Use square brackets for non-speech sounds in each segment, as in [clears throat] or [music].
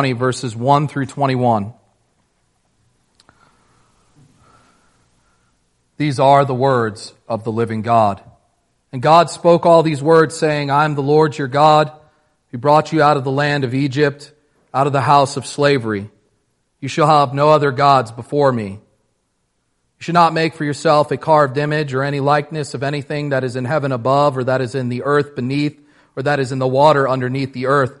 20, verses 1 through 21. These are the words of the living God. And God spoke all these words, saying, I am the Lord your God, who brought you out of the land of Egypt, out of the house of slavery. You shall have no other gods before me. You should not make for yourself a carved image or any likeness of anything that is in heaven above, or that is in the earth beneath, or that is in the water underneath the earth.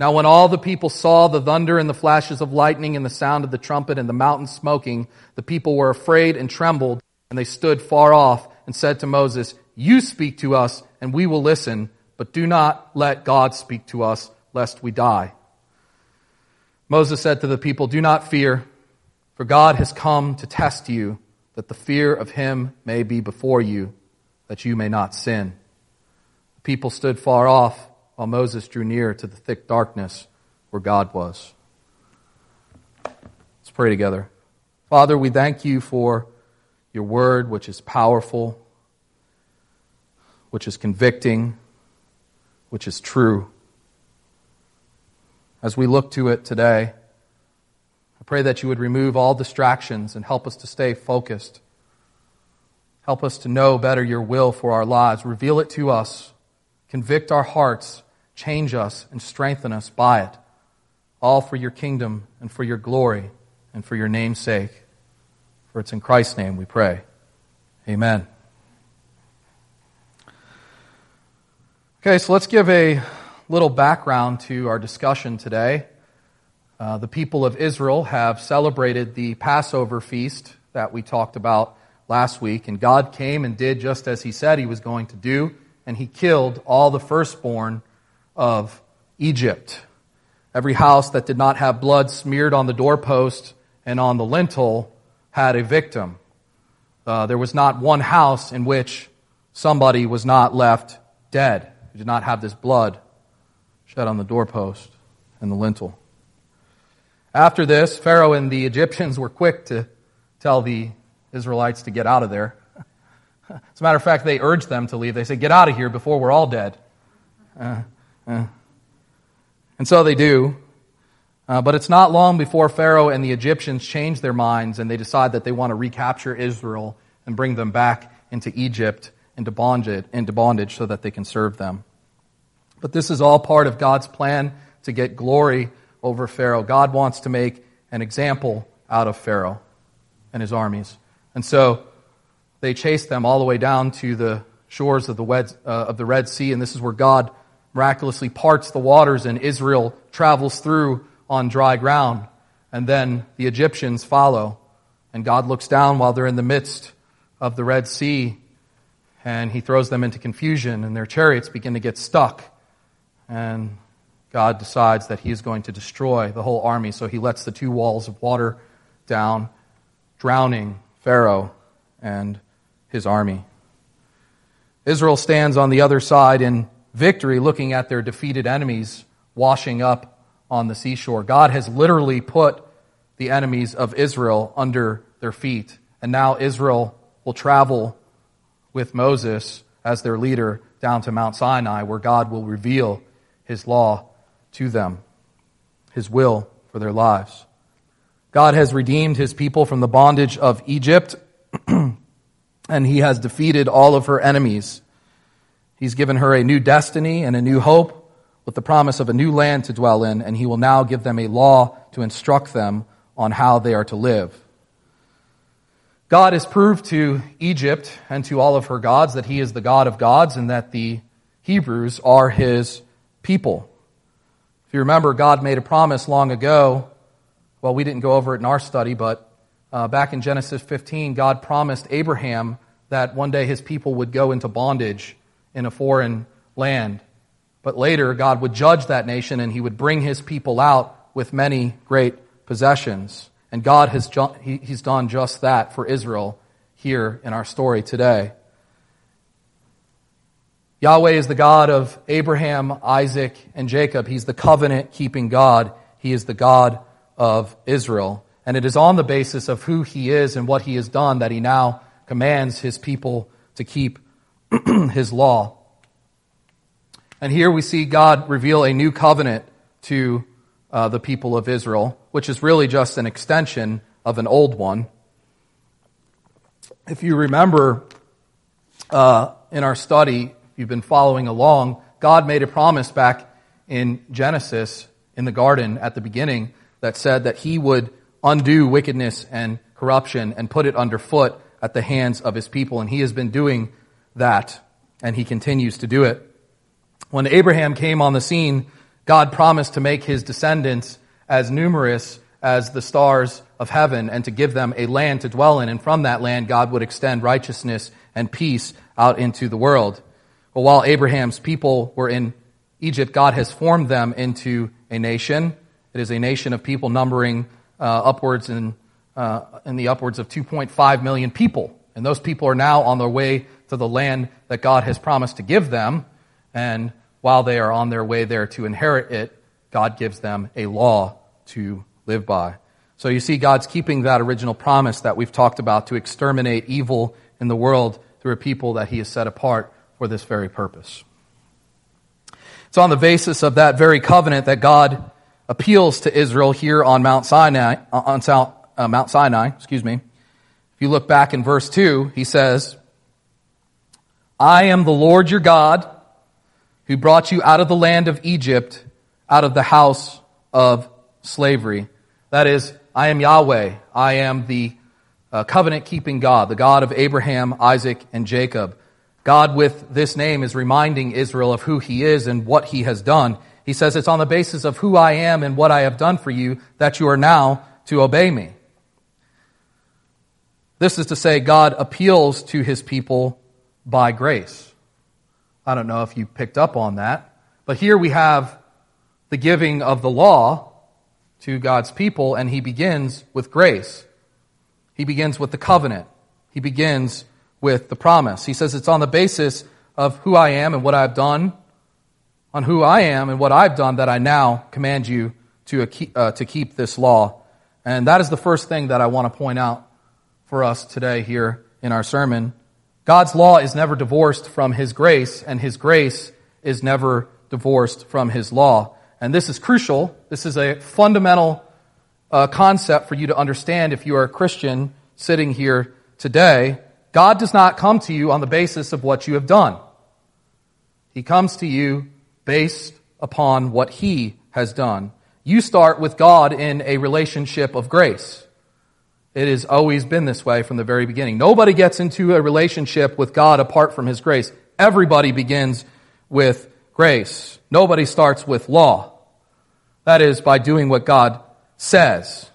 Now when all the people saw the thunder and the flashes of lightning and the sound of the trumpet and the mountain smoking, the people were afraid and trembled, and they stood far off and said to Moses, You speak to us, and we will listen but do not let God speak to us, lest we die. Moses said to the people, Do not fear, for God has come to test you, that the fear of him may be before you, that you may not sin. The people stood far off, while Moses drew near to the thick darkness where God was. Let's pray together. Father, we thank you for your word, which is powerful, which is convicting, which is true. As we look to it today, I pray that you would remove all distractions and help us to stay focused. Help us to know better your will for our lives. Reveal it to us. Convict our hearts. Change us and strengthen us by it. All for your kingdom and for your glory and for your name's sake. For it's in Christ's name we pray. Amen. Okay, so let's give a little background to our discussion today. Uh, the people of Israel have celebrated the Passover feast that we talked about last week, and God came and did just as He said He was going to do, and He killed all the firstborn of Egypt. Every house that did not have blood smeared on the doorpost and on the lintel had a victim. Uh, there was not one house in which somebody was not left dead who did not have this blood shed on the doorpost and the lintel. After this, Pharaoh and the Egyptians were quick to tell the Israelites to get out of there. As a matter of fact, they urged them to leave. They said, Get out of here before we're all dead. Uh, And so they do. Uh, but it's not long before Pharaoh and the Egyptians change their minds and they decide that they want to recapture Israel and bring them back into Egypt into bondage, into bondage so that they can serve them. But this is all part of God's plan to get glory over Pharaoh. God wants to make an example out of Pharaoh and his armies. And so they chase them all the way down to the shores of the, uh, of the Red Sea, and this is where God miraculously parts the waters and Israel travels through on dry ground. And then the Egyptians follow. And God looks down while they're in the midst of the Red Sea and he throws them into confusion, and their chariots begin to get stuck. And God decides that he is going to destroy the whole army, so he lets the two walls of water down, drowning Pharaoh and his army. Israel stands on the other side in victory, looking at their defeated enemies washing up on the seashore. God has literally put the enemies of Israel under their feet, and now Israel will travel with Moses as their leader down to Mount Sinai, where God will reveal his law to them, his will for their lives. God has redeemed his people from the bondage of Egypt, [clears throat] and he has defeated all of her enemies. He's given her a new destiny and a new hope with the promise of a new land to dwell in, and he will now give them a law to instruct them on how they are to live. God has proved to Egypt and to all of her gods that he is the God of gods and that the Hebrews are his people. If you remember, God made a promise long ago. Well, we didn't go over it in our study, but uh, back in Genesis 15, God promised Abraham that one day his people would go into bondage in a foreign land. But later, God would judge that nation and he would bring his people out with many great possessions. And God has ju- he, he's done just that for Israel here in our story today. Yahweh is the God of Abraham, Isaac, and Jacob. He's the covenant keeping God. He is the God of Israel. And it is on the basis of who he is and what he has done that he now commands his people to keep [clears throat] his law. And here we see God reveal a new covenant to uh, the people of Israel, which is really just an extension of an old one. If you remember uh, in our study, you've been following along, God made a promise back in Genesis in the garden at the beginning that said that he would undo wickedness and corruption and put it underfoot at the hands of his people. And he has been doing that, and he continues to do it. When Abraham came on the scene, God promised to make his descendants as numerous as the stars of heaven and to give them a land to dwell in. And from that land, God would extend righteousness and peace out into the world. But while Abraham's people were in Egypt, God has formed them into a nation. It is a nation of people numbering uh, upwards in, uh, in the upwards of 2.5 million people. And those people are now on their way to the land that God has promised to give them. And while they are on their way there to inherit it, God gives them a law to live by. So you see, God's keeping that original promise that we've talked about to exterminate evil in the world through a people that He has set apart for this very purpose. It's on the basis of that very covenant that God appeals to Israel here on Mount Sinai, on uh, Mount Sinai, excuse me. If you look back in verse 2, he says, I am the Lord your God who brought you out of the land of Egypt, out of the house of slavery. That is, I am Yahweh. I am the uh, covenant keeping God, the God of Abraham, Isaac, and Jacob. God with this name is reminding Israel of who he is and what he has done. He says, It's on the basis of who I am and what I have done for you that you are now to obey me. This is to say, God appeals to his people by grace. I don't know if you picked up on that. But here we have the giving of the law to God's people, and he begins with grace. He begins with the covenant. He begins with the promise. He says it's on the basis of who I am and what I've done, on who I am and what I've done that I now command you to, uh, to keep this law. And that is the first thing that I want to point out for us today here in our sermon. God's law is never divorced from His grace, and His grace is never divorced from His law. And this is crucial. This is a fundamental uh, concept for you to understand if you are a Christian sitting here today. God does not come to you on the basis of what you have done. He comes to you based upon what He has done. You start with God in a relationship of grace. It has always been this way from the very beginning. Nobody gets into a relationship with God apart from His grace. Everybody begins with grace. Nobody starts with law. That is, by doing what God says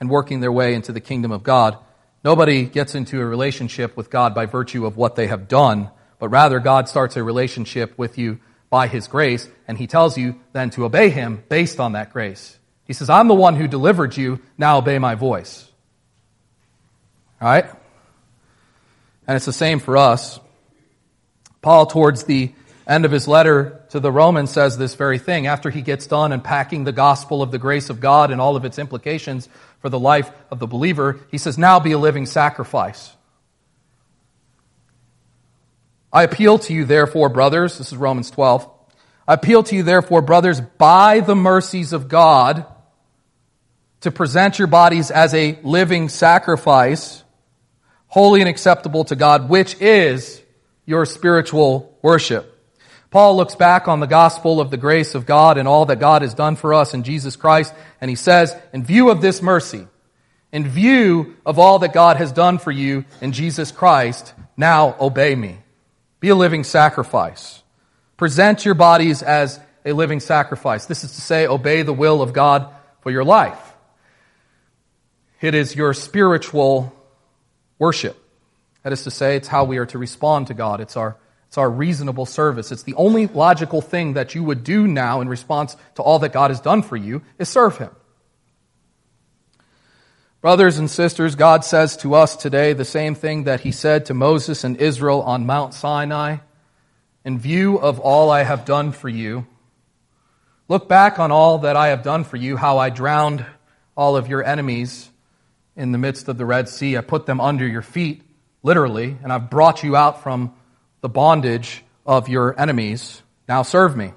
and working their way into the kingdom of God. Nobody gets into a relationship with God by virtue of what they have done, but rather God starts a relationship with you by His grace, and He tells you then to obey Him based on that grace. He says, I'm the one who delivered you, now obey my voice. Right? And it's the same for us. Paul, towards the end of his letter to the Romans, says this very thing. After he gets done unpacking the gospel of the grace of God and all of its implications for the life of the believer, he says, Now be a living sacrifice. I appeal to you, therefore, brothers, this is Romans 12. I appeal to you, therefore, brothers, by the mercies of God, to present your bodies as a living sacrifice, holy and acceptable to God, which is your spiritual worship. Paul looks back on the gospel of the grace of God and all that God has done for us in Jesus Christ, and he says, in view of this mercy, in view of all that God has done for you in Jesus Christ, now obey me. Be a living sacrifice. Present your bodies as a living sacrifice. This is to say, obey the will of God for your life. It is your spiritual worship. That is to say, it's how we are to respond to God. It's our it's our reasonable service. It's the only logical thing that you would do now in response to all that God has done for you is serve Him. Brothers and sisters, God says to us today the same thing that He said to Moses and Israel on Mount Sinai. In view of all I have done for you, look back on all that I have done for you, how I drowned all of your enemies in the midst of the Red Sea. I put them under your feet, literally, and I've brought you out from the bondage of your enemies. Now serve me.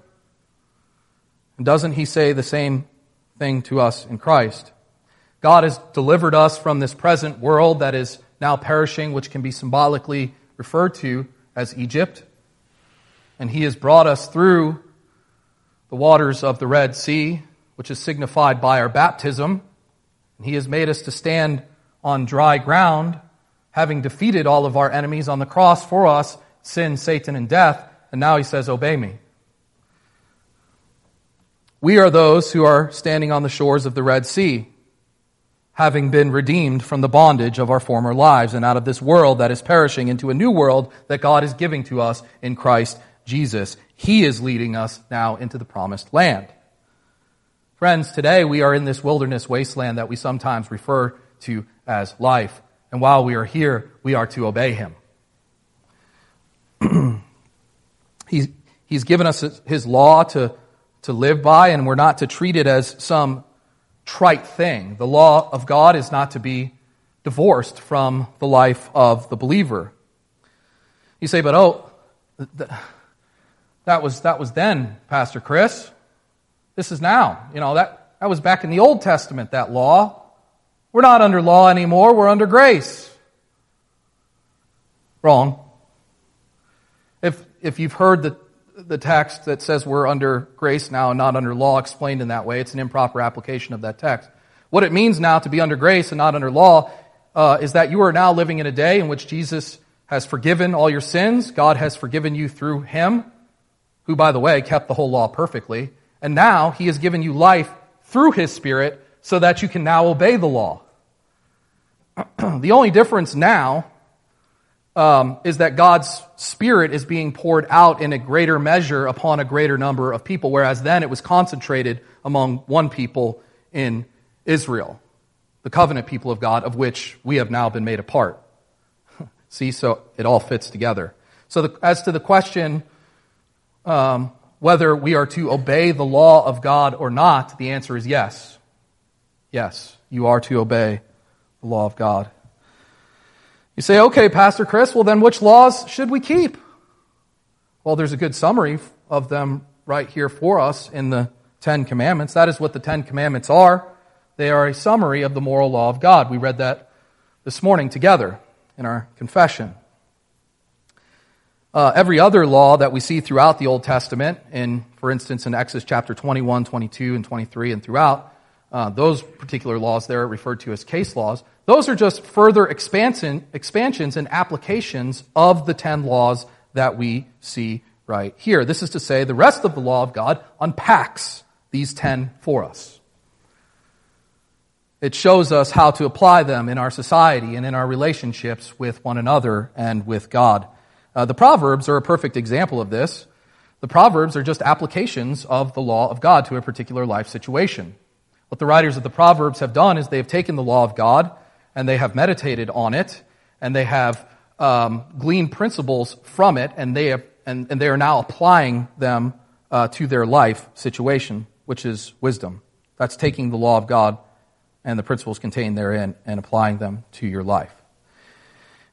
And doesn't he say the same thing to us in Christ? God has delivered us from this present world that is now perishing, which can be symbolically referred to as Egypt. And he has brought us through the waters of the Red Sea, which is signified by our baptism. He has made us to stand on dry ground, having defeated all of our enemies on the cross for us sin, Satan, and death, and now he says, Obey me. We are those who are standing on the shores of the Red Sea, having been redeemed from the bondage of our former lives and out of this world that is perishing into a new world that God is giving to us in Christ Jesus. He is leading us now into the promised land. Friends, today we are in this wilderness wasteland that we sometimes refer to as life. And while we are here, we are to obey Him. [clears throat] he's, he's given us his law to, to live by, and we're not to treat it as some trite thing. The law of God is not to be divorced from the life of the believer. You say, but oh, that was, that was then, Pastor Chris. This is now. You know, that, that was back in the Old Testament, that law. We're not under law anymore, we're under grace. Wrong if if you've heard the, the text that says we're under grace now and not under law explained in that way, it's an improper application of that text. What it means now to be under grace and not under law uh, is that you are now living in a day in which Jesus has forgiven all your sins. God has forgiven you through him, who, by the way, kept the whole law perfectly. And now he has given you life through his Spirit so that you can now obey the law. [clears throat] the only difference now um, is that God's Spirit is being poured out in a greater measure upon a greater number of people, whereas then it was concentrated among one people in Israel, the covenant people of God, of which we have now been made a part. [laughs] See, so it all fits together. So, the, as to the question um, whether we are to obey the law of God or not, the answer is yes. Yes, you are to obey the law of God. You say, okay, Pastor Chris, well, then which laws should we keep? Well, there's a good summary of them right here for us in the Ten Commandments. That is what the Ten Commandments are. They are a summary of the moral law of God. We read that this morning together in our confession. Uh, every other law that we see throughout the Old Testament, in, for instance, in Exodus chapter 21, 22, and 23, and throughout, uh, those particular laws there are referred to as case laws. Those are just further expansion, expansions and applications of the ten laws that we see right here. This is to say, the rest of the law of God unpacks these ten for us. It shows us how to apply them in our society and in our relationships with one another and with God. Uh, the Proverbs are a perfect example of this. The Proverbs are just applications of the law of God to a particular life situation. What the writers of the Proverbs have done is they have taken the law of God and they have meditated on it, and they have um, gleaned principles from it, and they, have, and, and they are now applying them uh, to their life situation, which is wisdom. That's taking the law of God and the principles contained therein and applying them to your life.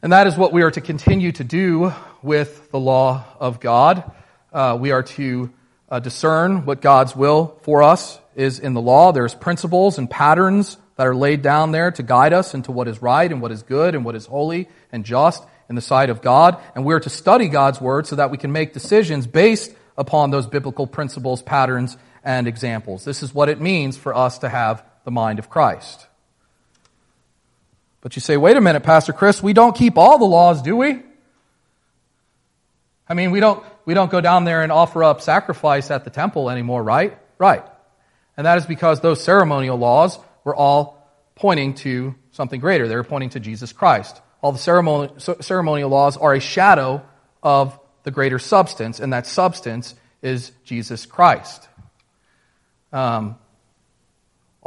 And that is what we are to continue to do with the law of God. Uh, we are to uh, discern what God's will for us is in the law. There's principles and patterns that are laid down there to guide us into what is right and what is good and what is holy and just in the sight of God. And we're to study God's word so that we can make decisions based upon those biblical principles, patterns, and examples. This is what it means for us to have the mind of Christ. But you say, wait a minute, Pastor Chris, we don't keep all the laws, do we? I mean, we don't, we don't go down there and offer up sacrifice at the temple anymore, right? Right. And that is because those ceremonial laws were all pointing to something greater. They were pointing to Jesus Christ. All the ceremonial laws are a shadow of the greater substance, and that substance is Jesus Christ. Um,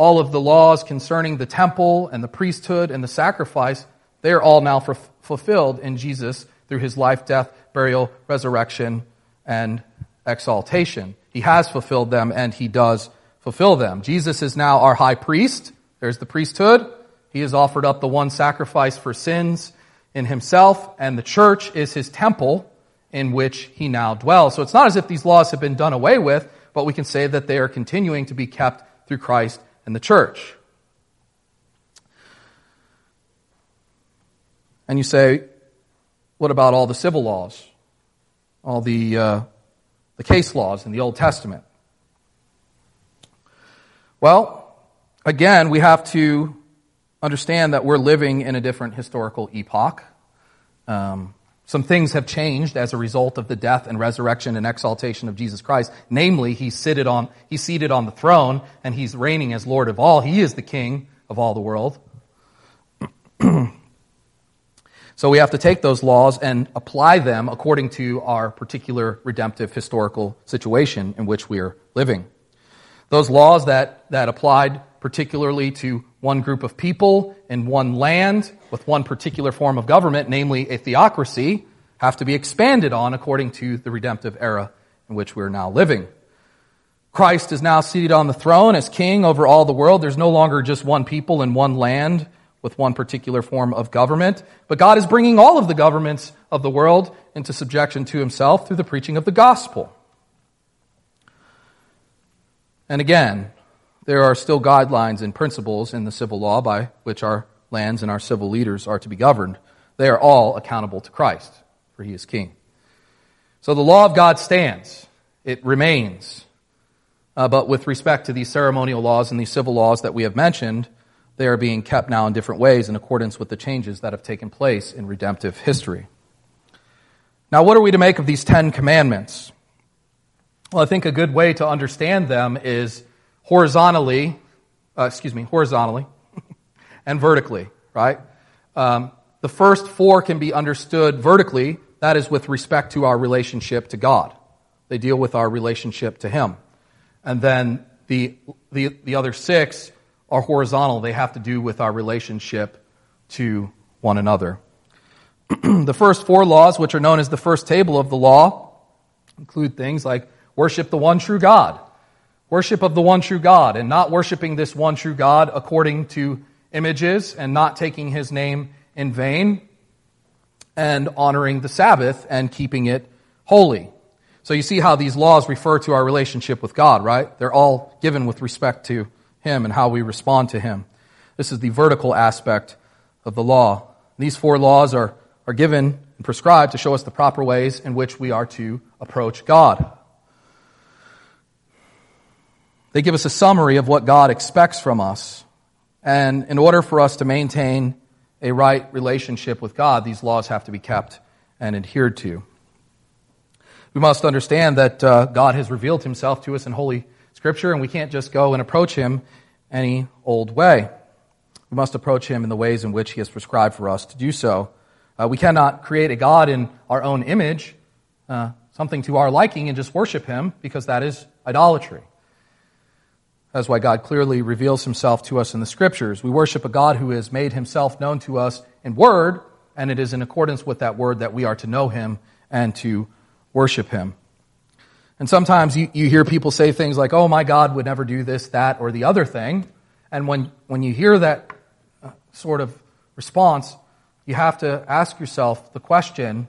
all of the laws concerning the temple and the priesthood and the sacrifice, they are all now f- fulfilled in Jesus through his life, death, burial, resurrection, and exaltation. He has fulfilled them and he does fulfill them. Jesus is now our high priest. There's the priesthood. He has offered up the one sacrifice for sins in himself, and the church is his temple in which he now dwells. So it's not as if these laws have been done away with, but we can say that they are continuing to be kept through Christ and the church. And you say, what about all the civil laws? All the, uh, the case laws in the Old Testament? Well, again, we have to understand that we're living in a different historical epoch. Um, some things have changed as a result of the death and resurrection and exaltation of Jesus Christ. Namely, he's seated on, he's seated on the throne and he's reigning as Lord of all. He is the King of all the world. [clears throat] so we have to take those laws and apply them according to our particular redemptive historical situation in which we are living. Those laws that, that applied particularly to one group of people in one land with one particular form of government, namely a theocracy, have to be expanded on according to the redemptive era in which we're now living. Christ is now seated on the throne as king over all the world. There's no longer just one people in one land with one particular form of government, but God is bringing all of the governments of the world into subjection to himself through the preaching of the gospel. And again, there are still guidelines and principles in the civil law by which our lands and our civil leaders are to be governed. They are all accountable to Christ, for he is king. So the law of God stands, it remains. Uh, but with respect to these ceremonial laws and these civil laws that we have mentioned, they are being kept now in different ways in accordance with the changes that have taken place in redemptive history. Now, what are we to make of these Ten Commandments? Well, I think a good way to understand them is horizontally, uh, excuse me, horizontally [laughs] and vertically, right? Um, the first four can be understood vertically, that is with respect to our relationship to God. They deal with our relationship to Him. And then the, the, the other six are horizontal, they have to do with our relationship to one another. [clears throat] the first four laws, which are known as the first table of the law, include things like worship the one true God, worship of the one true God, and not worshiping this one true God according to images and not taking his name in vain, and honoring the Sabbath and keeping it holy. So you see how these laws refer to our relationship with God, right? They're all given with respect to him and how we respond to him. This is the vertical aspect of the law. These four laws are, are given and prescribed to show us the proper ways in which we are to approach God. They give us a summary of what God expects from us. And in order for us to maintain a right relationship with God, these laws have to be kept and adhered to. We must understand that uh, God has revealed himself to us in Holy Scripture, and we can't just go and approach him any old way. We must approach him in the ways in which he has prescribed for us to do so. Uh, we cannot create a God in our own image, uh, something to our liking, and just worship him, because that is idolatry. That's why God clearly reveals himself to us in the scriptures. We worship a God who has made himself known to us in word, and it is in accordance with that word that we are to know him and to worship him. And sometimes you, you hear people say things like, oh, my God would never do this, that, or the other thing. And when, when you hear that uh, sort of response, you have to ask yourself the question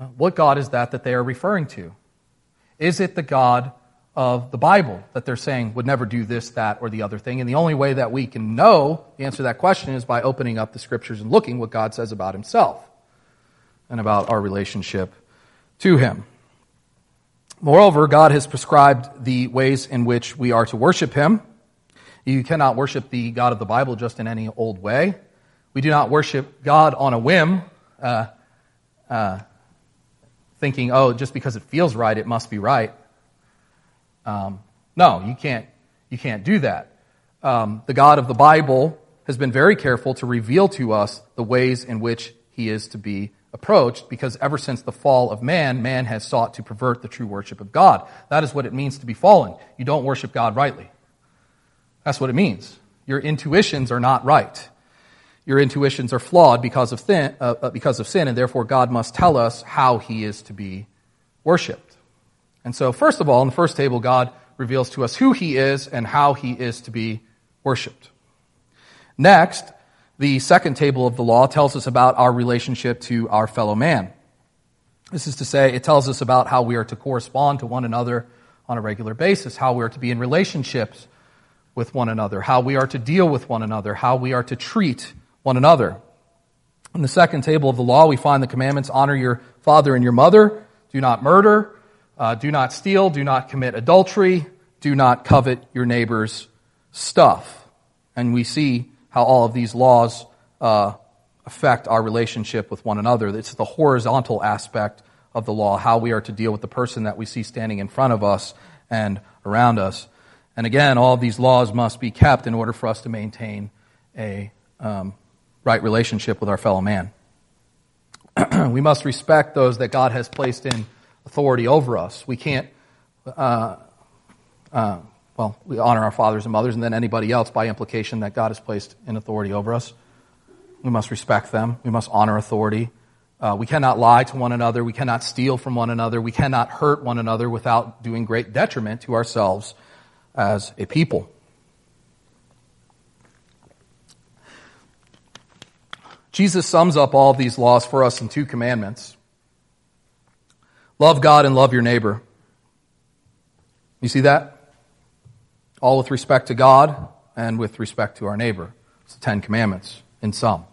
uh, what God is that that they are referring to? Is it the God of the Bible that they're saying would never do this, that, or the other thing? And the only way that we can know the answer to that question is by opening up the scriptures and looking what God says about himself and about our relationship to him. Moreover, God has prescribed the ways in which we are to worship him. You cannot worship the God of the Bible just in any old way. We do not worship God on a whim, uh, uh, thinking, oh, just because it feels right, it must be right. Um, no, you can't, you can't do that. Um, the God of the Bible has been very careful to reveal to us the ways in which he is to be approached because ever since the fall of man, man has sought to pervert the true worship of God. That is what it means to be fallen. You don't worship God rightly. That's what it means. Your intuitions are not right. Your intuitions are flawed because of, thin, uh, uh because of sin, and therefore God must tell us how he is to be worshiped. And so, first of all, in the first table, God reveals to us who he is and how he is to be worshiped. Next, the second table of the law tells us about our relationship to our fellow man. This is to say, it tells us about how we are to correspond to one another on a regular basis, how we are to be in relationships with one another, how we are to deal with one another, how we are to treat one another. In the second table of the law, we find the commandments honor your father and your mother, do not murder, uh, do not steal, do not commit adultery, do not covet your neighbor's stuff. And we see how all of these laws uh, affect our relationship with one another. It's the horizontal aspect of the law, how we are to deal with the person that we see standing in front of us and around us. And again, all of these laws must be kept in order for us to maintain a um, right relationship with our fellow man. [clears throat] we must respect those that God has placed in authority over us. We can't uh, uh, well, we honor our fathers and mothers, and then anybody else by implication that God has placed in authority over us. We must respect them. We must honor authority. Uh, we cannot lie to one another. We cannot steal from one another. We cannot hurt one another without doing great detriment to ourselves as a people. Jesus sums up all these laws for us in two commandments love God and love your neighbor. You see that? all with respect to God and with respect to our neighbor. It's the Ten Commandments in sum.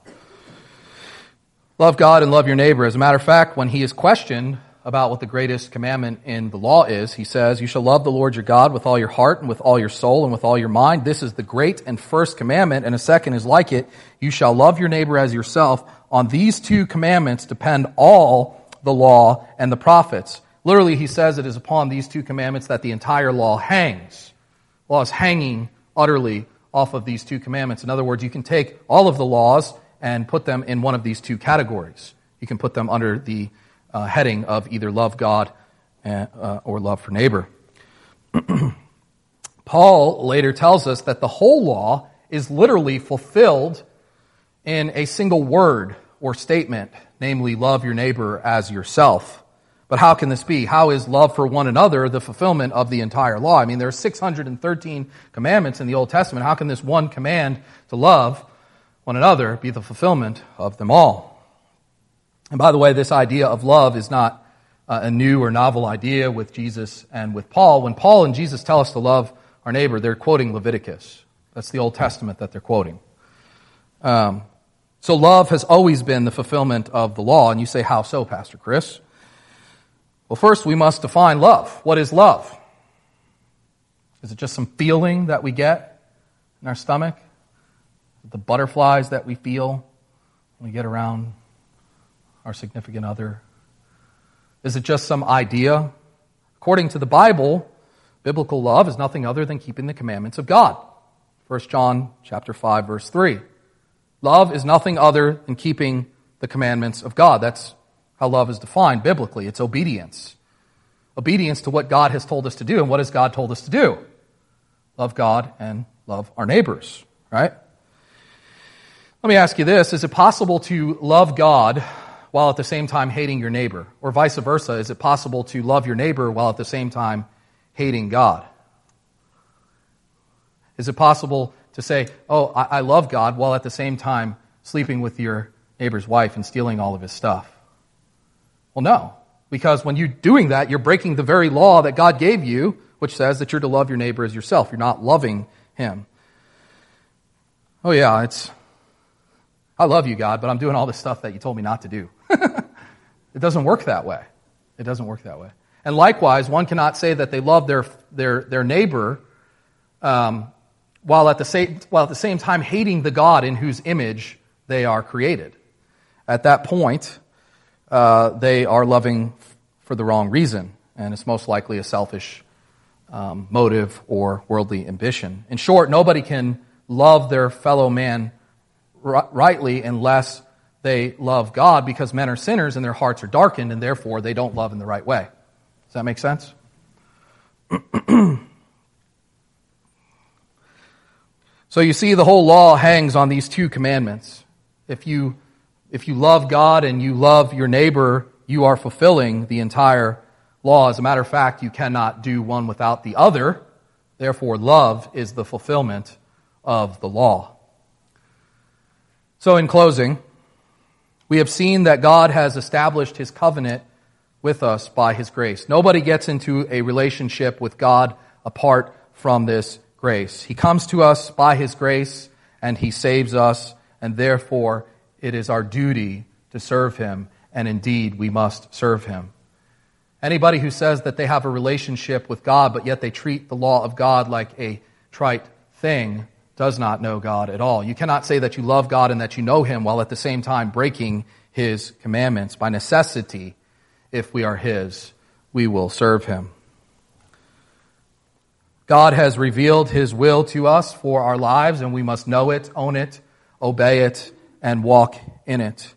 Love God and love your neighbor. As a matter of fact, when he is questioned about what the greatest commandment in the law is, he says, You shall love the Lord your God with all your heart and with all your soul and with all your mind. This is the great and first commandment, and a second is like it. You shall love your neighbor as yourself. On these two commandments depend all the law and the prophets. Literally, he says it is upon these two commandments that the entire law hangs law is hanging utterly off of these two commandments. In other words, you can take all of the laws and put them in one of these two categories. You can put them under the uh, heading of either love God and, uh, or love for neighbor. [clears throat] Paul later tells us that the whole law is literally fulfilled in a single word or statement, namely, love your neighbor as yourself. But how can this be? How is love for one another the fulfillment of the entire law? I mean, there are 613 commandments in the Old Testament. How can this one command to love one another be the fulfillment of them all? And by the way, this idea of love is not uh, a new or novel idea with Jesus and with Paul. When Paul and Jesus tell us to love our neighbor, they're quoting Leviticus. That's the Old Testament that they're quoting. Um, so love has always been the fulfillment of the law. And you say, how so, Pastor Chris? Well, first, we must define love. What is love? Is it just some feeling that we get in our stomach? The butterflies that we feel when we get around our significant other? Is it just some idea? According to the Bible, biblical love is nothing other than keeping the commandments of God. 1 John chapter 5 verse 3. Love is nothing other than keeping the commandments of God. That's how love is defined biblically. It's obedience. Obedience to what God has told us to do. And what has God told us to do? Love God and love our neighbors, right? Let me ask you this. Is it possible to love God while at the same time hating your neighbor? Or vice versa, is it possible to love your neighbor while at the same time hating God? Is it possible to say, oh, I, love God while at the same time sleeping with your neighbor's wife and stealing all of his stuff? Well, no. Because when you're doing that, you're breaking the very law that God gave you, which says that you're to love your neighbor as yourself. You're not loving him. Oh, yeah, it's, I love you, God, but I'm doing all this stuff that you told me not to do. [laughs] it doesn't work that way. It doesn't work that way. And likewise, one cannot say that they love their, their, their neighbor um, while, at the same, while at the same time hating the God in whose image they are created. At that point, uh, they are loving for the wrong reason, and it's most likely a selfish um, motive or worldly ambition. In short, nobody can love their fellow man rightly unless they love God because men are sinners and their hearts are darkened and therefore they don't love in the right way. Does that make sense? [clears throat] so you see, the whole law hangs on these two commandments. If you, if you love God and you love your neighbor, you are fulfilling the entire law. As a matter of fact, you cannot do one without the other. Therefore, love is the fulfillment of the law. So, in closing, we have seen that God has established his covenant with us by his grace. Nobody gets into a relationship with God apart from this grace. He comes to us by his grace and he saves us, and therefore it is our duty to serve him, and indeed we must serve him. Anybody who says that they have a relationship with God, but yet they treat the law of God like a trite thing, does not know God at all. You cannot say that you love God and that you know Him while at the same time breaking His commandments. By necessity, if we are His, we will serve Him. God has revealed His will to us for our lives, and we must know it, own it, obey it, and walk in it.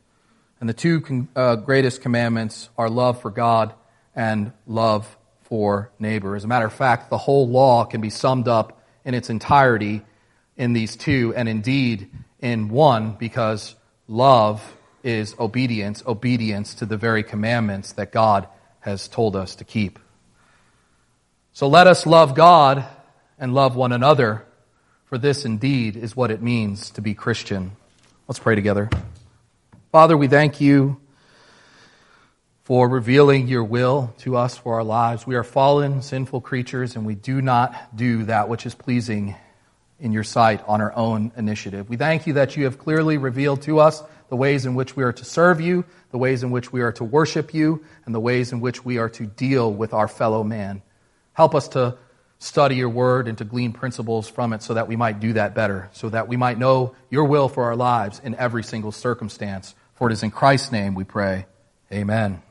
And the two uh, greatest commandments are love for God and love for neighbor. As a matter of fact, the whole law can be summed up in its entirety in these two, and indeed in one, because love is obedience, obedience to the very commandments that God has told us to keep. So let us love God and love one another, for this indeed is what it means to be Christian. Let's pray together. Father, we thank you for revealing your will to us for our lives. We are fallen, sinful creatures, and we do not do that which is pleasing in your sight on our own initiative. We thank you that you have clearly revealed to us the ways in which we are to serve you, the ways in which we are to worship you, and the ways in which we are to deal with our fellow man. Help us to study your word and to glean principles from it so that we might do that better, so that we might know your will for our lives in every single circumstance. For it is in Christ's name we pray. Amen.